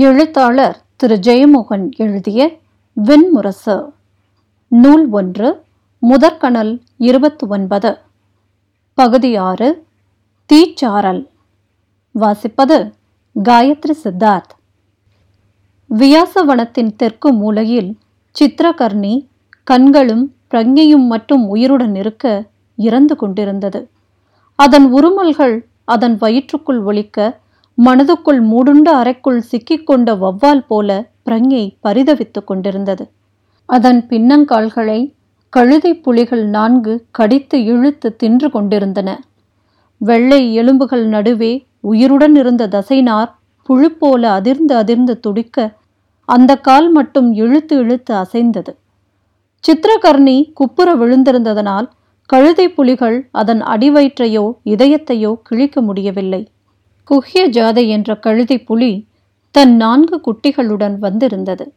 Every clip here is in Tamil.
எழுத்தாளர் திரு. ஜெயமோகன் எழுதிய வெண்முரசு. நூல் ஒன்று முதற்கணல் இருபத்தி ஒன்பது பகுதி ஆறு தீச்சாரல் வாசிப்பது காயத்ரி சித்தார்த். வியாசவனத்தின் தெற்கு மூலையில் சித்திரகர்ணி கண்களும் பிரங்கையும் மட்டும் உயிருடன் இருக்க இறந்து கொண்டிருந்தது. அதன் உருமல்கள் அதன் வயிற்றுக்குள் ஒழிக்க மனதுக்குள் மூடுண்ட அறைக்குள் சிக்கிக்கொண்ட வௌவால் போல பிரங்கை பரிதவித்துக் கொண்டிருந்தது. அதன் பின்னங்கால்களை கழுதை புலிகள் நான்கு கடித்து இழுத்து தின்று கொண்டிருந்தன. வெள்ளை எலும்புகள் நடுவே உயிருடன் இருந்த தசைனார் புழு போல அதிர்ந்து அதிர்ந்து துடிக்க அந்த கால் மட்டும் இழுத்து இழுத்து அசைந்தது. சித்திரகர்ணி குப்புற விழுந்திருந்ததனால் கழுதை புலிகள் அதன் அடிவயிற்றையோ இதயத்தையோ கிழிக்க முடியவில்லை. குஹ்ய ஜாதை என்ற கழுதை புலி தன் நான்கு குட்டிகளுடன் வந்திருந்தது.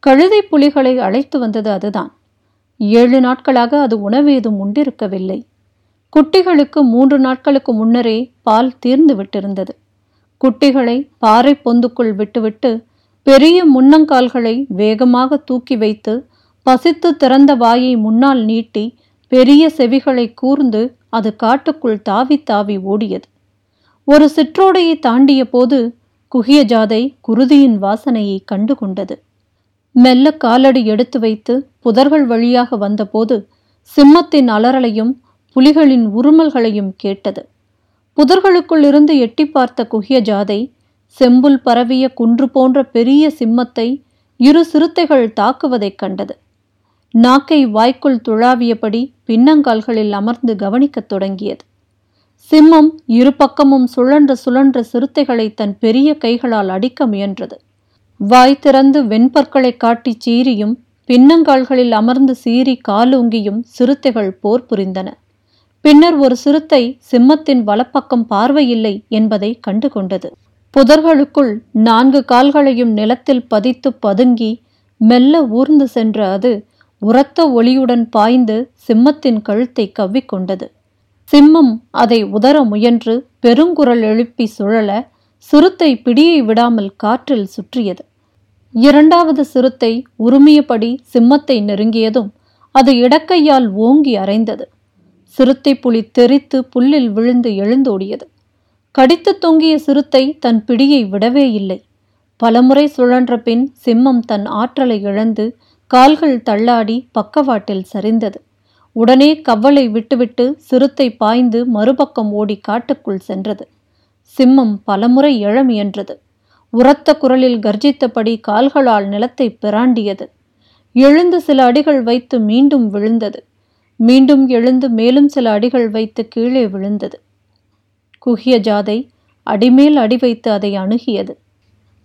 கழுதை புலிகளை அழைத்து வந்தது அதுதான். ஏழு நாட்களாக அது உணவு ஏதும் உண்டிருக்கவில்லை. குட்டிகளுக்கு மூன்று நாட்களுக்கு முன்னரே பால் தீர்ந்து விட்டிருந்தது. குட்டிகளை பாறை பொந்துக்குள் விட்டுவிட்டு பெரிய முன்னங்கால்களை வேகமாக தூக்கி வைத்து பசித்து திறந்த வாயை முன்னால் நீட்டி பெரிய செவிகளை கூர்ந்து அது காட்டுக்குள் தாவி தாவி ஓடியது. ஒரு சிற்றோடையை தாண்டிய போது குகிய ஜாதை குருதியின் வாசனையை கண்டு கொண்டது மெல்ல காலடி எடுத்து வைத்து புதர்கள் வழியாக வந்தபோது சிம்மத்தின் அலறலையும் புலிகளின் உருமல்களையும் கேட்டது. புதர்களுக்குள் இருந்து எட்டி பார்த்த குகிய ஜாதை செம்புல் பரவிய குன்று போன்ற பெரிய சிம்மத்தை இரு சிறுத்தைகள் தாக்குவதைக் கண்டது. நாக்கை வாய்க்குள் துழாவியபடி பின்னங்கால்களில் அமர்ந்து கவனிக்கத் தொடங்கியது. சிம்மம் இரு பக்கமும் சுழன்ற சுழன்ற சிறுத்தைகளை தன் பெரிய கைகளால் அடிக்க முயன்றது. வாய் திறந்து வெண்பற்களை காட்டி சீறியும் பின்னங்கால்களில் அமர்ந்து சீறி காலூங்கியும் சிறுத்தைகள் போர் புரிந்தன. பின்னர் ஒரு சிறுத்தை சிம்மத்தின் வலப்பக்கம் பார்வையில்லை என்பதை கண்டுகொண்டது. புதர்களுக்குள் நான்கு கால்களையும் நிலத்தில் பதித்து பதுங்கி மெல்ல ஊர்ந்து சென்ற அது உரத்த ஒளியுடன் பாய்ந்து சிம்மத்தின் கழுத்தை கவ்விக்கொண்டது. சிம்மம் அதை உதற முயன்று பெருங்குரல் எழுப்பி சுழல சிறுத்தை பிடியை விடாமல் காற்றில் சுற்றியது. இரண்டாவது சிறுத்தை உருமியபடி சிம்மத்தை நெருங்கியதும் அது இடக்கையால் ஓங்கி அரைந்தது. சிறுத்தை புலி தெரித்து புல்லில் விழுந்து எழுந்தோடியது. கடித்து தொங்கிய சிறுத்தை தன் பிடியை விடவே இல்லை. பலமுறை சுழன்ற பின் சிம்மம் தன் ஆற்றலை இழந்து கால்கள் தள்ளாடி பக்கவாட்டில் சரிந்தது. உடனே கவ்வலை விட்டுவிட்டு சிறுத்தை பாய்ந்து மறுபக்கம் ஓடி காட்டுக்குள் சென்றது. சிம்மம் பலமுறை எழ முயன்றது உரத்த குரலில் கர்ஜித்தபடி கால்களால் நிலத்தை பிராண்டியது. எழுந்து சில அடிகள் வைத்து மீண்டும் விழுந்தது. மீண்டும் எழுந்து மேலும் சில அடிகள் வைத்து கீழே விழுந்தது. குகிய ஜாதை அடிமேல் அடி வைத்து அதை அணுகியது.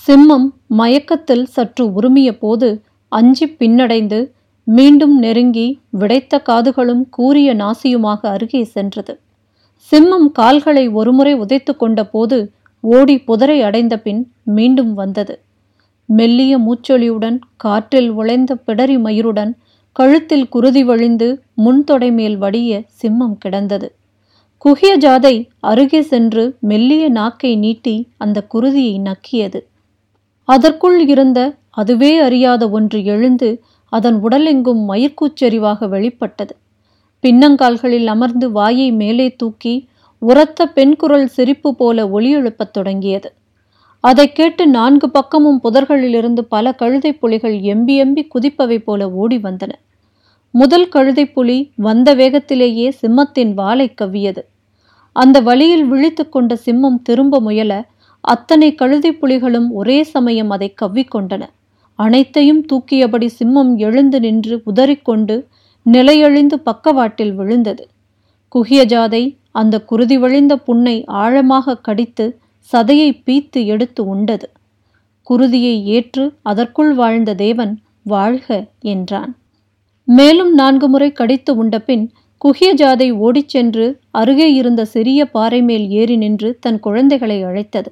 சிம்மம் மயக்கத்தில் சற்று உருமிய போது அஞ்சி பின்னடைந்து மீண்டும் நெருங்கி விடைத்த காதுகளும் கூரிய நாசியுமாக அருகே சென்றது. சிம்மம் கால்களை ஒருமுறை உதைத்து கொண்ட போது ஓடி புதரை அடைந்த பின் மீண்டும் வந்தது. மெல்லிய மூச்சொலியுடன் காற்றில் உழைந்த பிடரி மயிருடன் கழுத்தில் குருதி வழிந்து முன்தொடை மேல் வடிய சிம்மம் கிடந்தது. குகிய ஜாதை அருகே சென்று மெல்லிய நாக்கை நீட்டி அந்த குருதியை நக்கியது. அதற்குள் இருந்த அதுவே அறியாத ஒன்று எழுந்து அதன் உடலெங்கும் மயிர்கூச்செறிவாக வெளிப்பட்டது. பின்னங்கால்களில் அமர்ந்து வாயை மேலே தூக்கி உரத்த பெண் குரல் சிரிப்பு போல ஒளி எழுப்பத் தொடங்கியது. அதை கேட்டு நான்கு பக்கமும் புதர்களிலிருந்து பல கழுதை புலிகள் எம்பி எம்பி குதிப்பவை போல ஓடி வந்தன. முதல் கழுதை புலி வந்த வேகத்திலேயே சிம்மத்தின் வாளை கவ்வியது. அந்த வழியில் விழித்து கொண்ட சிம்மம் திரும்ப முயல அத்தனை கழுதை புலிகளும் ஒரே சமயம் அதை கவ்விக்கொண்டன அனைத்தையும் தூக்கியபடி சிம்மம் எழுந்து நின்று உதறிக்கொண்டு நிலையழிந்து பக்கவாட்டில் விழுந்தது. குகிய ஜாதை அந்த குருதி வழிந்த புண்ணை ஆழமாக கடித்து சதையை பீத்து எடுத்து உண்டது. குருதியை ஏற்று அதற்குள் வாழ்ந்த தேவன் வாழ்க என்றான். மேலும் நான்கு முறை கடித்து உண்டபின் குகிய ஜாதை ஓடிச் சென்று அருகே இருந்த சிறிய பாறை மேல் ஏறி நின்று தன் குழந்தைகளை அழைத்தது.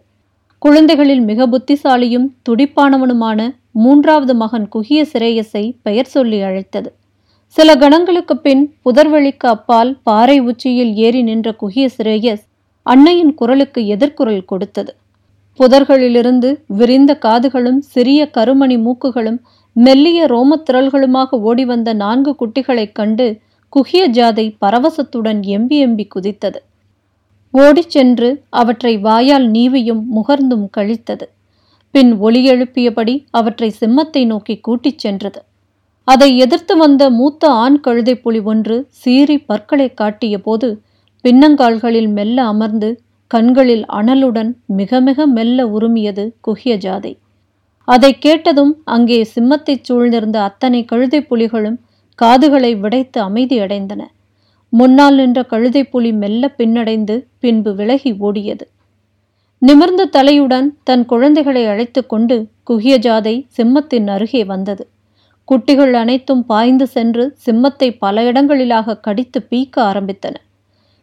குழந்தைகளில் மிக புத்திசாலியும் துடிப்பானவனுமான மூன்றாவது மகன் குகிய சிரேயஸை பெயர் சொல்லி அழைத்தது. சில கணங்களுக்கு பின் புதர்வெளிக்கு அப்பால் பாறை உச்சியில் ஏறி நின்ற குகிய சிரேயஸ் அன்னையின் குரலுக்கு எதிர்குரல் கொடுத்தது. புதர்களிலிருந்து விரிந்த காதுகளும் சிறிய கருமணி மூக்குகளும் மெல்லிய ரோமத்திரல்களுமாக ஓடி வந்த நான்கு குட்டிகளைக் கண்டு குகிய ஜாதை பரவசத்துடன் எம்பி எம்பி குதித்தது. ஓடிச் சென்று அவற்றை வாயால் நீவியும் முகர்ந்தும் கழித்தது. பின் ஒளி எழுப்பியபடி அவற்றை சிம்மத்தை நோக்கி கூட்டிச் சென்றது. அதை எதிர்த்து வந்த மூத்த ஆண் கழுதை புலி ஒன்று சீறி பற்களை காட்டிய போது பின்னங்கால்களில் மெல்ல அமர்ந்து கண்களில் அனலுடன் மிக மிக மெல்ல உருமியது குகிய ஜாதை. அதை கேட்டதும் அங்கே சிம்மத்தை சூழ்ந்திருந்த அத்தனை கழுதை புலிகளும் காதுகளை விடைத்து அமைதியடைந்தன முன்னால் நின்ற கழுதை புலி மெல்ல பின்னடைந்து பின்பு விலகி ஓடியது. நிமிர்ந்த தலையுடன் தன் குழந்தைகளை அழைத்து கொண்டு குகிய ஜாதை சிம்மத்தின் அருகே வந்தது. குட்டிகள் அனைத்தும் பாய்ந்து சென்று சிம்மத்தை பல இடங்களிலாக கடித்து பீக்க ஆரம்பித்தன.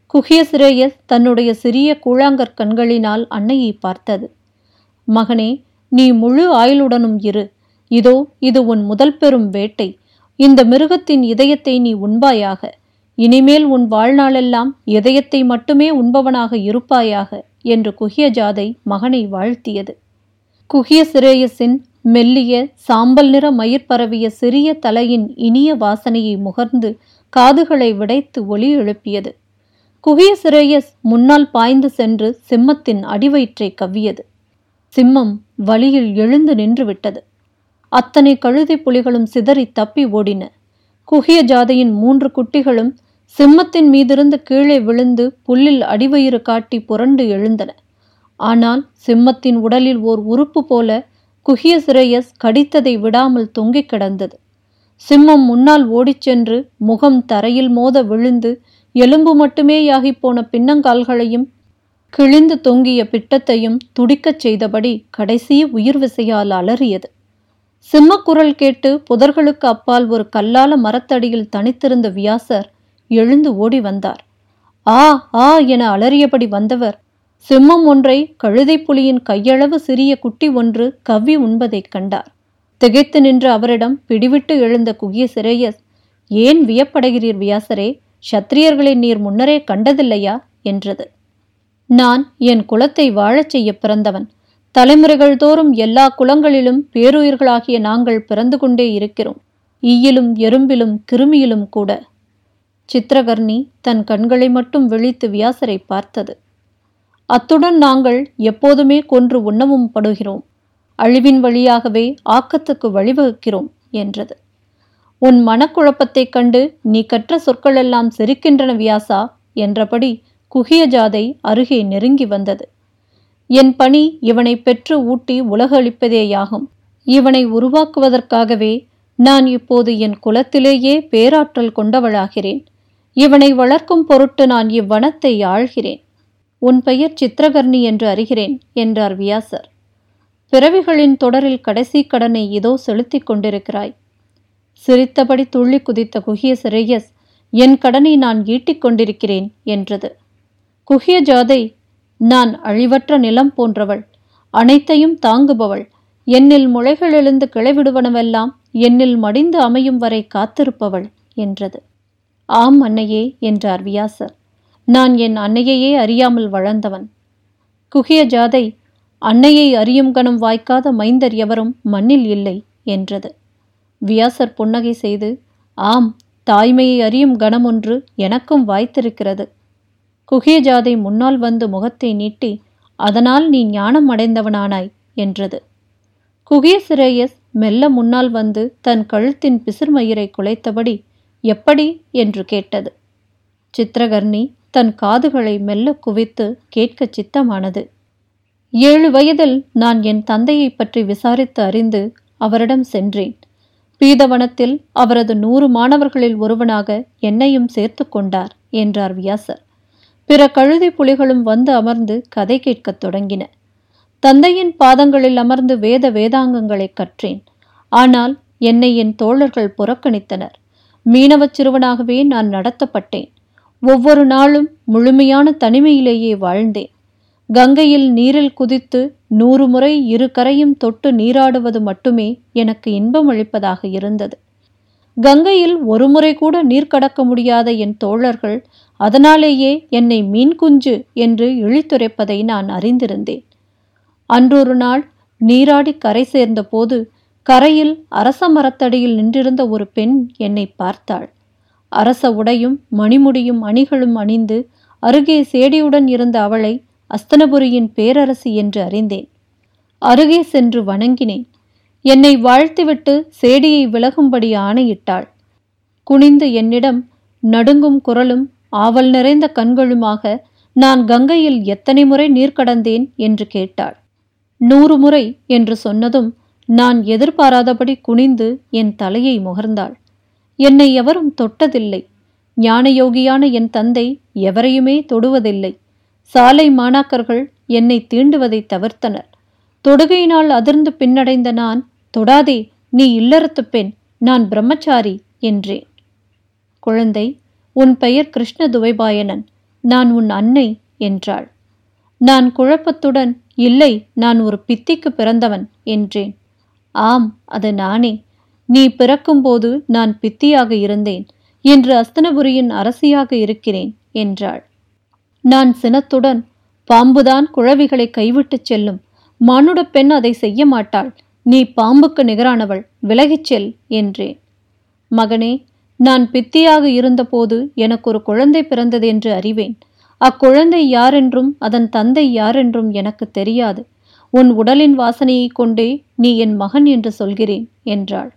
குகிய சிரேயஸ் தன்னுடைய சிறிய கூழாங்கற் கண்களினால் அன்னையை பார்த்தது. மகனே நீ முழு ஆயுளுடனும் இரு. இதோ இது உன் முதல் பெரும் வேட்டை. இந்த மிருகத்தின் இதயத்தை நீ உண்பாயாக. இனிமேல் உன் வாழ்நாளெல்லாம் இதயத்தை மட்டுமே உண்பவனாக இருப்பாயாக என்று குகிய ஜாதை மகனை வாழ்த்தியது. குகிய சிரேயஸின் மெல்லிய சாம்பல் நிற மயிர் பரவிய சிறிய தலையின் இனிய வாசனையை முகர்ந்து காதுகளை விடைத்து ஒலி எழுப்பியது. குகிய சிரேயஸ் முன்னால் பாய்ந்து சென்று சிம்மத்தின் அடிவயிற்றை கவ்வியது. சிம்மம் வழியில் எழுந்து நின்றுவிட்டது அத்தனை கழுதை புலிகளும் சிதறி தப்பி ஓடின. குகிய ஜாதையின் மூன்று குட்டிகளும் சிம்மத்தின் மீதிருந்து கீழே விழுந்து புல்லில் அடிவயிறு காட்டி புரண்டு எழுந்தன. ஆனால் சிம்மத்தின் உடலில் ஓர் உறுப்பு போல குகிய சிரேயஸ் கடித்ததை விடாமல் தொங்கிக் கிடந்தது. சிம்மம் முன்னால் ஓடிச் சென்று முகம் தரையில் மோத விழுந்து எலும்பு மட்டுமேயாகி போன பின்னங்கால்களையும் கிழிந்து தொங்கிய பிட்டத்தையும் துடிக்கச் செய்தபடி கடைசி உயிர் விசையால் அலறியது. சிம்மக்குரல் கேட்டு புதர்களுக்கு அப்பால் ஒரு கல்லால மரத்தடியில் தனித்திருந்த வியாசர் எழுந்து ஓடி வந்தார். ஆ ஆ என அலறியபடி வந்தவர் சிம்மம் ஒன்றை கழுதை புலியின் கையளவு சிறிய குட்டி ஒன்று கவ்வி உண்பதைக் கண்டார். திகைத்து நின்ற அவரிடம் பிடிவிட்டு எழுந்த குகிய சிரேயஸ் ஏன் வியப்படைகிறீர் வியாசரே? சத்திரியர்களை நீர் முன்னரே கண்டதில்லையா? என்றது. நான் என் குலத்தை வாழச் செய்ய பிறந்தவன். தலைமுறைகள் தோறும் எல்லா குலங்களிலும் பேருயிர்களாகிய நாங்கள் பிறந்து கொண்டே இருக்கிறோம். ஈயிலும் எறும்பிலும் கிருமியிலும் கூட. சித்திரகர்ணி தன் கண்களை மட்டும் விழித்து வியாசரை பார்த்தது. அத்துடன் நாங்கள் எப்போதுமே கொன்று உண்ணவும் படுகிறோம். அழிவின் வழியாகவே ஆக்கத்துக்கு வழிவகுக்கிறோம் என்றது. உன் மனக்குழப்பத்தைக் கண்டு நீ கற்ற சொற்களெல்லாம் சிரிக்கின்றன வியாசா என்றபடி குகிய ஜாதை அருகே நெருங்கி வந்தது. என் பணி இவனை பெற்று ஊட்டி உலகளிப்பதேயாகும் இவனை உருவாக்குவதற்காகவே நான் இப்போது என் குலத்திலேயே பேராற்றல் கொண்டவளாகிறேன். இவனை வளர்க்கும் பொருட்டு நான் இவ்வனத்தை ஆழ்கிறேன் உன் பெயர் சித்திரகர்ணி என்று அறிகிறேன் என்றார் வியாசர். பிறவிகளின் தொடரில் கடைசி கடனை இதோ செலுத்திக் கொண்டிருக்கிறாய். சிரித்தபடி துள்ளி குதித்த குகிய சிரேயஸ் என் கடனை நான் ஈட்டிக் கொண்டிருக்கிறேன் என்றது. குகிய ஜாதை நான் அழிவற்ற நிலம் போன்றவள் அனைத்தையும் தாங்குபவள் என்னில் முளைகள் எழுந்து கிளைவிடுவனவெல்லாம் என்னில் மடிந்து அமையும் வரை காத்திருப்பவள் என்றது. ஆம் அன்னையே என்றார் வியாசர். நான் என் அன்னையையே அறியாமல் வளர்ந்தவன். குகிய ஜாதை அன்னையை அறியும் கணம் வாய்க்காத மைந்தர் எவரும் மண்ணில் இல்லை என்றது. வியாசர் புன்னகை செய்து ஆம் தாய்மையை அறியும் கணம் ஒன்று எனக்கும் வாய்த்திருக்கிறது. குகிய ஜாதை முன்னால் வந்து முகத்தை நீட்டி அதனால் நீ ஞானம் அடைந்தவனானாய் என்றது. குகிய சிரேயஸ் மெல்ல முன்னால் வந்து தன் கழுத்தின் பிசிர்மயிரை குலைத்தபடி எப்படி? என்று கேட்டது. சித்திரகர்ணி தன் காதுகளை மெல்ல குவித்து கேட்க சித்தமானது. ஏழு வயதில் நான் என் தந்தையை பற்றி விசாரித்து அறிந்து அவரிடம் சென்றேன். பீதவனத்தில் அவரது நூறு மாணவர்களில் ஒருவனாக என்னையும் சேர்த்து கொண்டார் என்றார் வியாசர். பிற கழுதை புலிகளும் வந்து அமர்ந்து கதை கேட்கத் தொடங்கின. தந்தையின் பாதங்களில் அமர்ந்து வேத வேதாங்கங்களை கற்றேன். ஆனால் என்னை என் தோழர்கள் புறக்கணித்தனர். மீனவச் சிறுவனாகவே நான் நடத்தப்பட்டேன். ஒவ்வொரு நாளும் முழுமையான தனிமையிலேயே வாழ்ந்தேன். கங்கையில் நீரில் குதித்து நூறு முறை இரு கரையும் தொட்டு நீராடுவது மட்டுமே எனக்கு இன்பம் அளிப்பதாக இருந்தது. கங்கையில் ஒரு முறை கூட நீர் கடக்க முடியாத என் தோழர்கள் அதனாலேயே என்னை மீன் குஞ்சு என்று இழித்துரைப்பதை நான் அறிந்திருந்தேன். அன்றொரு நாள் நீராடி கரை சேர்ந்தபோது கரையில் அரச மரத்தடியில் நின்றிருந்த ஒரு பெண் என்னை பார்த்தாள். அரச உடையும் மணிமுடியும் அணிகளும் அணிந்து அருகே சேடியுடன் இருந்த அவளை அஸ்தனபுரியின் பேரரசி என்று அறிந்தேன். அருகே சென்று வணங்கினேன். என்னை வாழ்த்திவிட்டு சேடியை விலகும்படி ஆணையிட்டாள். குனிந்து என்னிடம் நடுங்கும் குரலும் ஆவல் நிறைந்த கண்களுமாக நான் கங்கையில் எத்தனை முறை நீர் கடந்தேன் என்று கேட்டாள். நூறு முறை என்று சொன்னதும் நான் எதிர்பாராதபடி குனிந்து என் தலையை முகர்ந்தாள். என்னை எவரும் தொட்டதில்லை. ஞானயோகியான என் தந்தை எவரையுமே தொடுவதில்லை. சாலை மாணாக்கர்கள் என்னை தீண்டுவதை தவிர்த்தனர். தொடுகையினால் அதிர்ந்து பின்னடைந்த நான் தொடாதே நீ இல்லறத்து பெண் நான் பிரம்மச்சாரி என்றேன். குழந்தை உன் பெயர் கிருஷ்ண துவைபாயனன் நான் உன் அன்னை என்றாள். நான் குழப்பத்துடன் இல்லை நான் ஒரு பித்திக்கு பிறந்தவன் என்றேன். ஆம் அது நானே. நீ பிறக்கும்போது நான் பித்தியாக இருந்தேன். இன்று அஸ்தனபுரியின் அரசியாக இருக்கிறேன் என்றாள். நான் சினத்துடன் பாம்புதான் குழவிகளை கைவிட்டுச் செல்லும். மானுட பெண் அதை செய்ய மாட்டாள். நீ பாம்புக்கு நிகரானவள் விலகிச் செல் என்றேன். மகனே நான் பித்தியாக இருந்தபோது எனக்கு ஒரு குழந்தை பிறந்தது என்று அறிவேன். அக்குழந்தை யாரென்றும் அதன் தந்தை யாரென்றும் எனக்கு தெரியாது. உன் உடலின் வாசனையைக் கொண்டே நீ என் மகன் என்று சொல்கிறேன் என்றாள்.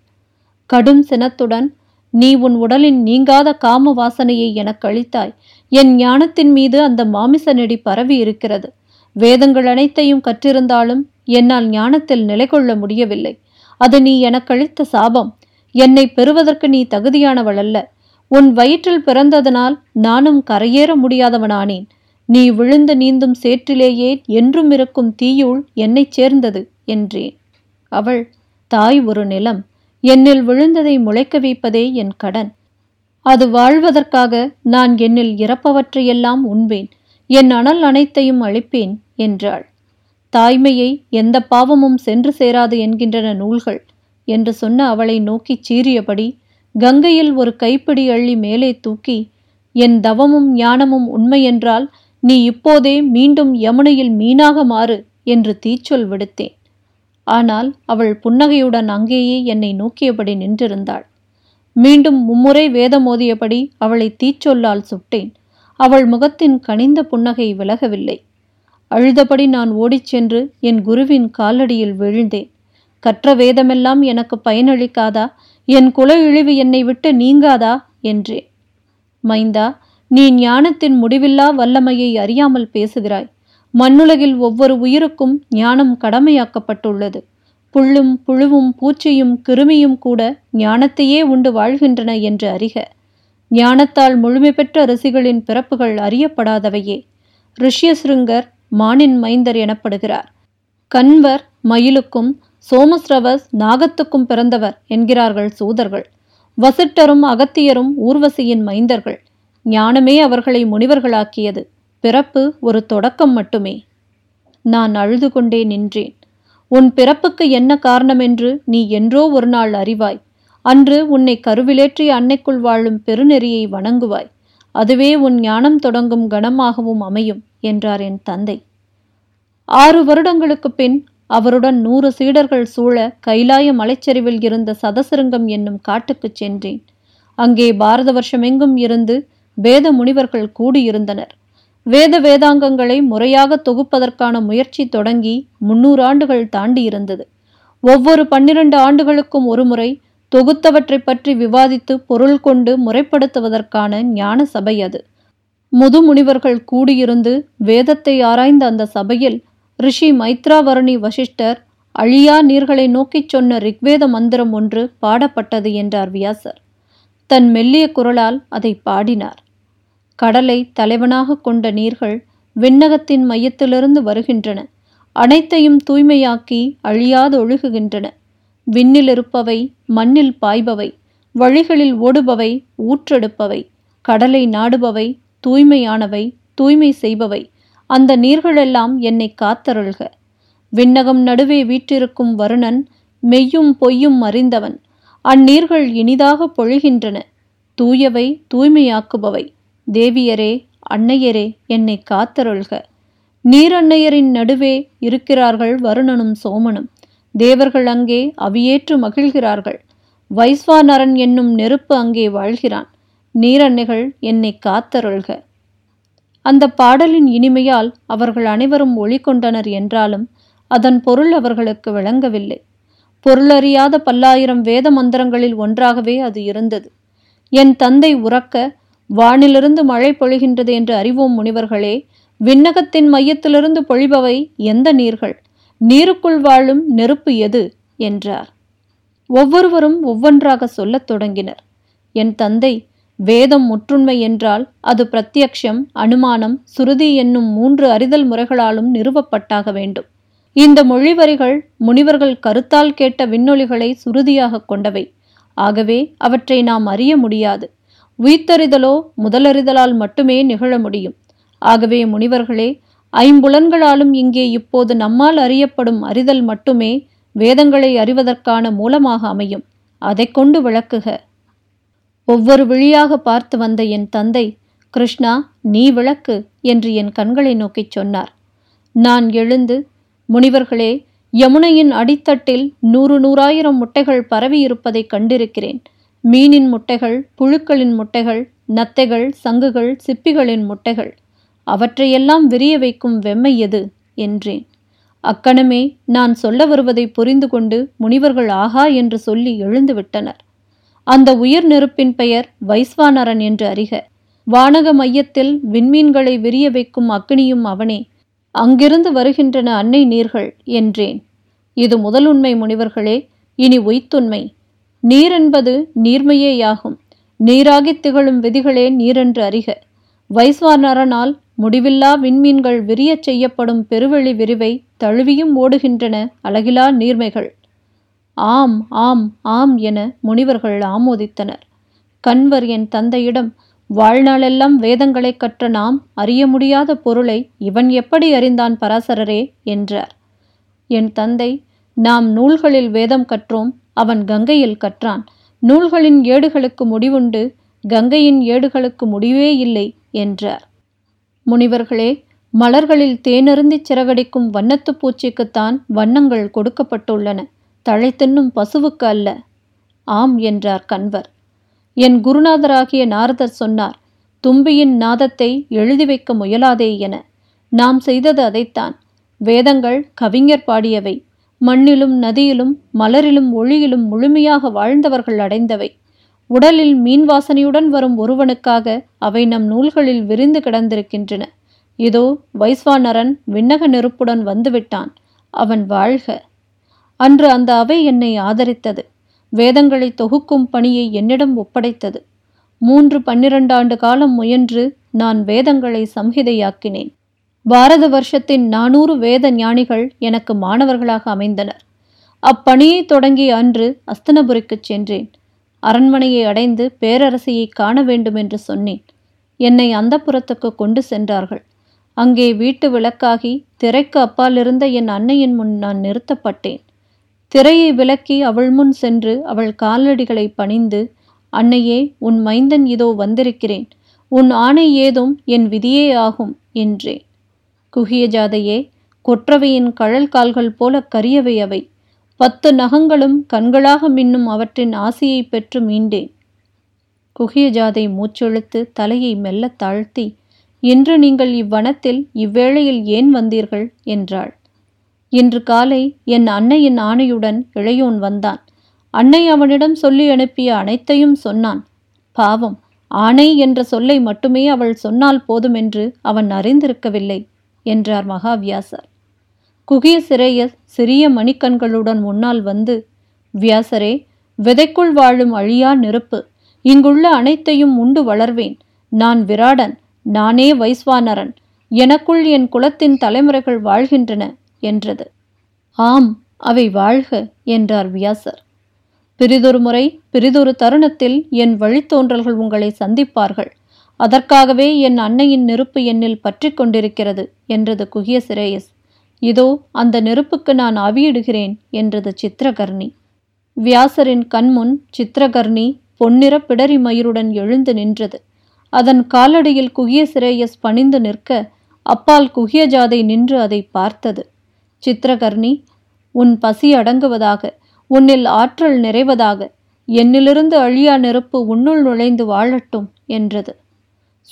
கடும் சினத்துடன் நீ உன் உடலின் நீங்காத காம வாசனையை எனக்கு அளித்தாய். என் ஞானத்தின் மீது அந்த மாமிச நெடி பரவி இருக்கிறது. வேதங்கள் அனைத்தையும் கற்றிருந்தாலும் என்னால் ஞானத்தில் நிலை கொள்ள முடியவில்லை. அது நீ எனக்களித்த சாபம். என்னை பெறுவதற்கு நீ தகுதியானவள் அல்ல. உன் வயிற்றில் பிறந்ததனால் நானும் கரையேற முடியாதவனானேன். நீ விழுந்து நீந்தும் சேற்றிலேயே என்றும் இருக்கும் தீயுள் என்னை சேர்ந்தது என்றேன். அவள் தாய் ஒரு நிலம். என்னில் விழுந்ததை முளைக்க வைப்பதே என் கடன். அது வாழ்வதற்காக நான் என்னில் இறப்பவற்றையெல்லாம் உண்பேன். என் அனல் அனைத்தையும் அழிப்பேன் என்றாள். தாய்மையை எந்த பாவமும் சென்று சேராது என்கின்றன நூல்கள் என்று சொன்ன அவளை நோக்கிச் சீறியபடி கங்கையில் ஒரு கைப்பிடி அள்ளி மேலே தூக்கி என் தவமும் ஞானமும் உண்மையென்றால் நீ இப்போதே மீண்டும் யமுனையில் மீனாக மாறு என்று தீச்சொல் விடுத்தேன். ஆனால் அவள் புன்னகையுடன் அங்கேயே என்னை நோக்கியபடி நின்றிருந்தாள். மீண்டும் மும்முறை வேதம் மோதியபடி அவளை தீச்சொல்லால் சுட்டேன். அவள் முகத்தின் கனிந்த புன்னகை விலகவில்லை. அழுதபடி நான் ஓடிச் சென்று என் குருவின் காலடியில் விழுந்தேன். கற்ற வேதமெல்லாம் எனக்கு பயனளிக்காதா? என் குல இழிவு என்னை விட்டு நீங்காதா? என்றேன். மைந்தா நீ ஞானத்தின் முடிவில்லா வல்லமையை அறியாமல் பேசுகிறாய். மண்ணுலகில் ஒவ்வொரு உயிருக்கும் ஞானம் கடமையாக்கப்பட்டுள்ளது. புல்லும் புழுவும் பூச்சியும் கிருமியும் கூட ஞானத்தையே உண்டு வாழ்கின்றன என்று அறிக. ஞானத்தால் முழுமை பெற்ற ரிஷிகளின் பிறப்புகள் அறியப்படாதவையே. ரிஷ்யசிருங்கர் மானின் மைந்தர் எனப்படுகிறார். கன்வர் மயிலுக்கும் சோமஸ்ரவஸ் நாகத்துக்கும் பிறந்தவர் என்கிறார்கள் சூதர்கள். வசிட்டரும் அகத்தியரும் ஊர்வசியின் மைந்தர்கள். ஞானமே அவர்களை முனிவர்களாக்கியது. பிறப்பு ஒரு தொடக்கம் மட்டுமே. நான் அழுது கொண்டே நின்றேன். உன் பிறப்புக்கு என்ன காரணமென்று நீ என்றோ ஒரு நாள் அறிவாய். அன்று உன்னை கருவிலேற்றி அன்னைக்குள் வாழும் பெருநெறியை வணங்குவாய். அதுவே உன் ஞானம் தொடங்கும் கணமாகவும் அமையும் என்றார் என் தந்தை. ஆறு வருடங்களுக்கு பின் அவருடன் நூறு சீடர்கள் சூழ கைலாய மலைச்சரிவில் இருந்த சதசிருங்கம் என்னும் காட்டுக்குச் சென்றேன். அங்கே பாரத வருஷமெங்கும் இருந்து வேத முனிவர்கள் கூடியிருந்தனர். வேத வேதாங்கங்களை முறையாக தொகுப்பதற்கான முயற்சி தொடங்கி முன்னூறு ஆண்டுகள் தாண்டியிருந்தது. ஒவ்வொரு பன்னிரண்டு ஆண்டுகளுக்கும் ஒருமுறை தொகுத்தவற்றை பற்றி விவாதித்து பொருள் கொண்டு முறைப்படுத்துவதற்கான ஞான சபை அது. முது முனிவர்கள் கூடியிருந்து வேதத்தை ஆராய்ந்த அந்த சபையில் ரிஷி மைத்ராவரணி வசிஷ்டர் அழியா நீர்களை நோக்கிச் சொன்ன ரிக்வேத மந்திரம் ஒன்று பாடப்பட்டது என்றார் வியாசர். தன் மெல்லிய குரலால் அதை பாடினார். கடலை தலைவனாக கொண்ட நீர்கள் விண்ணகத்தின் மையத்திலிருந்து வருகின்றன. அனைத்தையும் தூய்மையாக்கி அழியாது ஒழுகுகின்றன. விண்ணில் இருப்பவை மண்ணில் பாய்பவை வழிகளில் ஓடுபவை ஊற்றெடுப்பவை கடலை நாடுபவை தூய்மையானவை தூய்மை செய்பவை. அந்த நீர்களெல்லாம் என்னை காத்தருள்க. விண்ணகம் நடுவே வீற்றிருக்கும் வருணன் மெய்யும் பொய்யும் அறிந்தவன். அந்நீர்கள் இனிதாக பொழிகின்றன. தூயவை தூய்மையாக்குபவை. தேவியரே அன்னையரே என்னை காத்தருள்க. நீரண்ணையரின் நடுவே இருக்கிறார்கள் வருணனும் சோமனும். தேவர்கள் அங்கே அவியேற்று மகிழ்கிறார்கள். வைஸ்வானரன் என்னும் நெருப்பு அங்கே வாழ்கிறான். நீரன்னைகள் என்னை காத்தருள்க. அந்த பாடலின் இனிமையால் அவர்கள் அனைவரும் ஒளி கொண்டனர் என்றாலும் அதன் பொருள் அவர்களுக்கு விளங்கவில்லை. பொருளறியாத பல்லாயிரம் வேத மந்திரங்களில் ஒன்றாகவே அது இருந்தது. என் தந்தை உறக்க வானிலிருந்து மழை பொழிகின்றது என்று அறிவோம் முனிவர்களே. விண்ணகத்தின் மையத்திலிருந்து பொழிபவை எந்த நீர்கள்? நீருக்குள் வாழும் நெருப்பு எது? என்றார். ஒவ்வொருவரும் ஒவ்வொன்றாக சொல்லத் தொடங்கினர். என் தந்தை வேதம் முற்றுண்மை என்றால் அது பிரத்யக்ஷம் அனுமானம் சுருதி என்னும் மூன்று அறிதல் முறைகளாலும் நிறுவப்பட்டாக வேண்டும். இந்த மொழிவரிகள் முனிவர்கள் கருத்தால் கேட்ட விண்ணொலிகளை சுருதியாக கொண்டவை. ஆகவே அவற்றை நாம் அறிய முடியாது. உயிர்த்தறிதலோ முதலறிதலால் மட்டுமே நிகழ முடியும். ஆகவே முனிவர்களே ஐம்புலன்களாலும் இங்கே இப்போது நம்மால் அறியப்படும் அறிதல் மட்டுமே வேதங்களை அறிவதற்கான மூலமாக அமையும். அதை கொண்டு விளக்குக. ஒவ்வொரு விழியாக பார்த்து வந்த என் தந்தை கிருஷ்ணா நீ விளக்கு என்று என் கண்களை நோக்கிச் சொன்னார். நான் எழுந்து முனிவர்களே யமுனையின் அடித்தட்டில் நூறு நூறாயிரம் முட்டைகள் பரவியிருப்பதை கண்டிருக்கிறேன். மீனின் முட்டைகள் புழுக்களின் முட்டைகள் நத்தைகள் சங்குகள் சிப்பிகளின் முட்டைகள். அவற்றையெல்லாம் விரிய வைக்கும் வெம்மை எது? என்றேன். அக்கணமே நான் சொல்ல வருவதை புரிந்து கொண்டு முனிவர்கள் ஆகா என்று சொல்லி எழுந்துவிட்டனர் அந்த உயிர் நெருப்பின் பெயர் வைஸ்வானரன் என்று அறிக. வானக மையத்தில் விண்மீன்களை விரிய வைக்கும் அக்னியும் அவனே. அங்கிருந்து வருகின்றன அன்னை நீர்கள் என்றேன். இது முதலுண்மை முனிவர்களே இனி உய்த்துண்மை. நீர் என்பது நீர்மையேயாகும். நீராகித் திகழும் விதிகளே நீரென்று அறிக. வைஸ்வானரனால் முடிவில்லா விண்மீன்கள் விரியச் செய்யப்படும் பெருவெளி விரிவை தழுவியும் ஓடுகின்றன அழகிலா நீர்மைகள். ஆம் ஆம் ஆம் என முனிவர்கள் ஆமோதித்தனர். கண்வர் என் தந்தையிடம் வாழ்நாளெல்லாம் வேதங்களை கற்ற நாம் அறிய முடியாத பொருளை இவன் எப்படி அறிந்தான் பராசரரே? என்றார். என் தந்தை நாம் நூல்களில் வேதம் கற்றோம் அவன் கங்கையில் கற்றான். நூல்களின் ஏடுகளுக்கு முடிவுண்டு கங்கையின் ஏடுகளுக்கு முடிவே இல்லை என்றார். முனிவர்களே மலர்களில் தேனருந்தி சிறகடிக்கும் வண்ணத்துப் பூச்சிக்குத்தான் வண்ணங்கள் கொடுக்கப்பட்டுள்ளன. தழை தின்னும் பசுவுக்கு அல்ல. ஆம் என்றார் கண்வர். என் குருநாதராகிய நாரதர் சொன்னார் தும்பியின் நாதத்தை எழுதி வைக்க முயலாதே என. நாம் செய்தது அதைத்தான். வேதங்கள் கவிஞர் பாடியவை. மண்ணிலும் நதியிலும் மலரிலும் ஒளியிலும் முழுமையாக வாழ்ந்தவர்கள் அடைந்தவை. உடலில் மீன் வாசனையுடன் வரும் ஒருவனுக்காக அவை நம் நூல்களில் விரிந்து கிடந்திருக்கின்றன. இதோ வைஸ்வானரன் விண்ணக நெருப்புடன் வந்துவிட்டான். அவன் வாழ்க. அன்று அந்த அவை என்னை ஆதரித்தது. வேதங்களை தொகுக்கும் பணியை என்னிடம் ஒப்படைத்தது. மூன்று பன்னிரண்டாண்டு காலம் முயன்று நான் வேதங்களை சம்ஹிதையாக்கினேன். பாரத வருஷத்தின் நானூறு வேத ஞானிகள் எனக்கு மாணவர்களாக அமைந்தனர். அப்பணியை தொடங்கிய அன்று அஸ்தனபுரிக்குச் சென்றேன். அரண்மனையை அடைந்து பேரரசியை காண வேண்டும் என்று சொன்னேன். என்னை அந்தப்புறத்துக்கு கொண்டு சென்றார்கள். அங்கே வீட்டு விளக்காகி திரைக்கு அப்பாலிருந்த என் அன்னையின் முன் நான் நிறுத்தப்பட்டேன். திரையை விலக்கி அவள் முன் சென்று அவள் காலடிகளை பணிந்து அன்னையே உன் மைந்தன் இதோ வந்திருக்கிறேன். உன் ஆணை ஏதும் என் விதியே ஆகும் என்றேன். குகிய ஜாதையே கொற்றவையின் கழல் கால்கள் போல கரியவை அவை. பத்து நகங்களும் கண்களாக மின்னும் அவற்றின் ஆசையை பெற்று மீண்டேன். குகிய ஜாதை மூச்செழுத்து தலையை மெல்ல தாழ்த்தி இன்று நீங்கள் இவ்வனத்தில் இவ்வேளையில் ஏன் வந்தீர்கள்? என்றாள். இன்று காலை என் அன்னையின் ஆணையுடன் இளையோன் வந்தான். அன்னை அவனிடம் சொல்லி அனுப்பிய அனைத்தையும் சொன்னான். பாவம் ஆணை என்ற சொல்லை மட்டுமே அவள் சொன்னால் போதுமென்று அவன் அறிந்திருக்கவில்லை. என்றார் மகாவியாசர். குகிய சிறைய சிறிய மணிக்கண்களுடன் முன்னால் வந்து வியாசரே விதைக்குள் வாழும் அழியா நெருப்பு இங்குள்ள அனைத்தையும் உண்டு வளர்வேன். நான் விராடன் நானே வைஸ்வானரன். எனக்குள் என் குலத்தின் தலைமுறைகள் வாழ்கின்றன என்றது. ஆம் அவை வாழ்க என்றார் வியாசர். பிரிதொரு முறை பிரிதொரு தருணத்தில் என் வழித்தோன்றல்கள் உங்களை சந்திப்பார்கள். அதற்காகவே என் அன்னையின் நெருப்பு என்னில் பற்றி கொண்டிருக்கிறது என்றது குகிய சிரேயஸ். இதோ அந்த நெருப்புக்கு நான் அவியிடுகிறேன் என்றது சித்திரகர்ணி. வியாசரின் கண்முன் சித்திரகர்ணி பொன்னிற பிடரி மயிருடன் எழுந்து நின்றது. அதன் காலடியில் குகிய சிரேயஸ் பணிந்து நிற்க அப்பால் குகிய ஜாதை நின்று அதை பார்த்தது. சித்திரகர்ணி உன் பசி அடங்குவதாக உன்னில் ஆற்றல் நிறைவதாக என்னிலிருந்து அழியா நெருப்பு உன்னுள் நுழைந்து வாழட்டும் என்றது.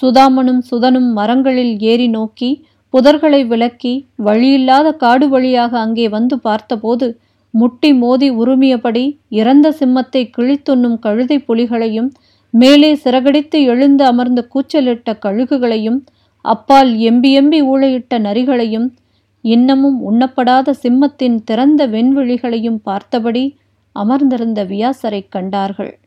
சுதாமனும் சுதனும் மரங்களில் ஏறி நோக்கி புதர்களை விளக்கி வழியில்லாத காடு வழியாக அங்கே வந்து பார்த்தபோது முட்டி மோதி உருமியபடி இறந்த சிம்மத்தை கிழித்துண்ணும் கழுதை புலிகளையும் மேலே சிறகடித்து எழுந்து அமர்ந்து கூச்சலிட்ட கழுகுகளையும் அப்பால் எம்பி எம்பி ஊழையிட்ட நரிகளையும் இன்னமும் உண்ணப்படாத சிம்மத்தின் திறந்த வெண்விழிகளையும் பார்த்தபடி அமர்ந்திருந்த வியாசரைக் கண்டார்கள்.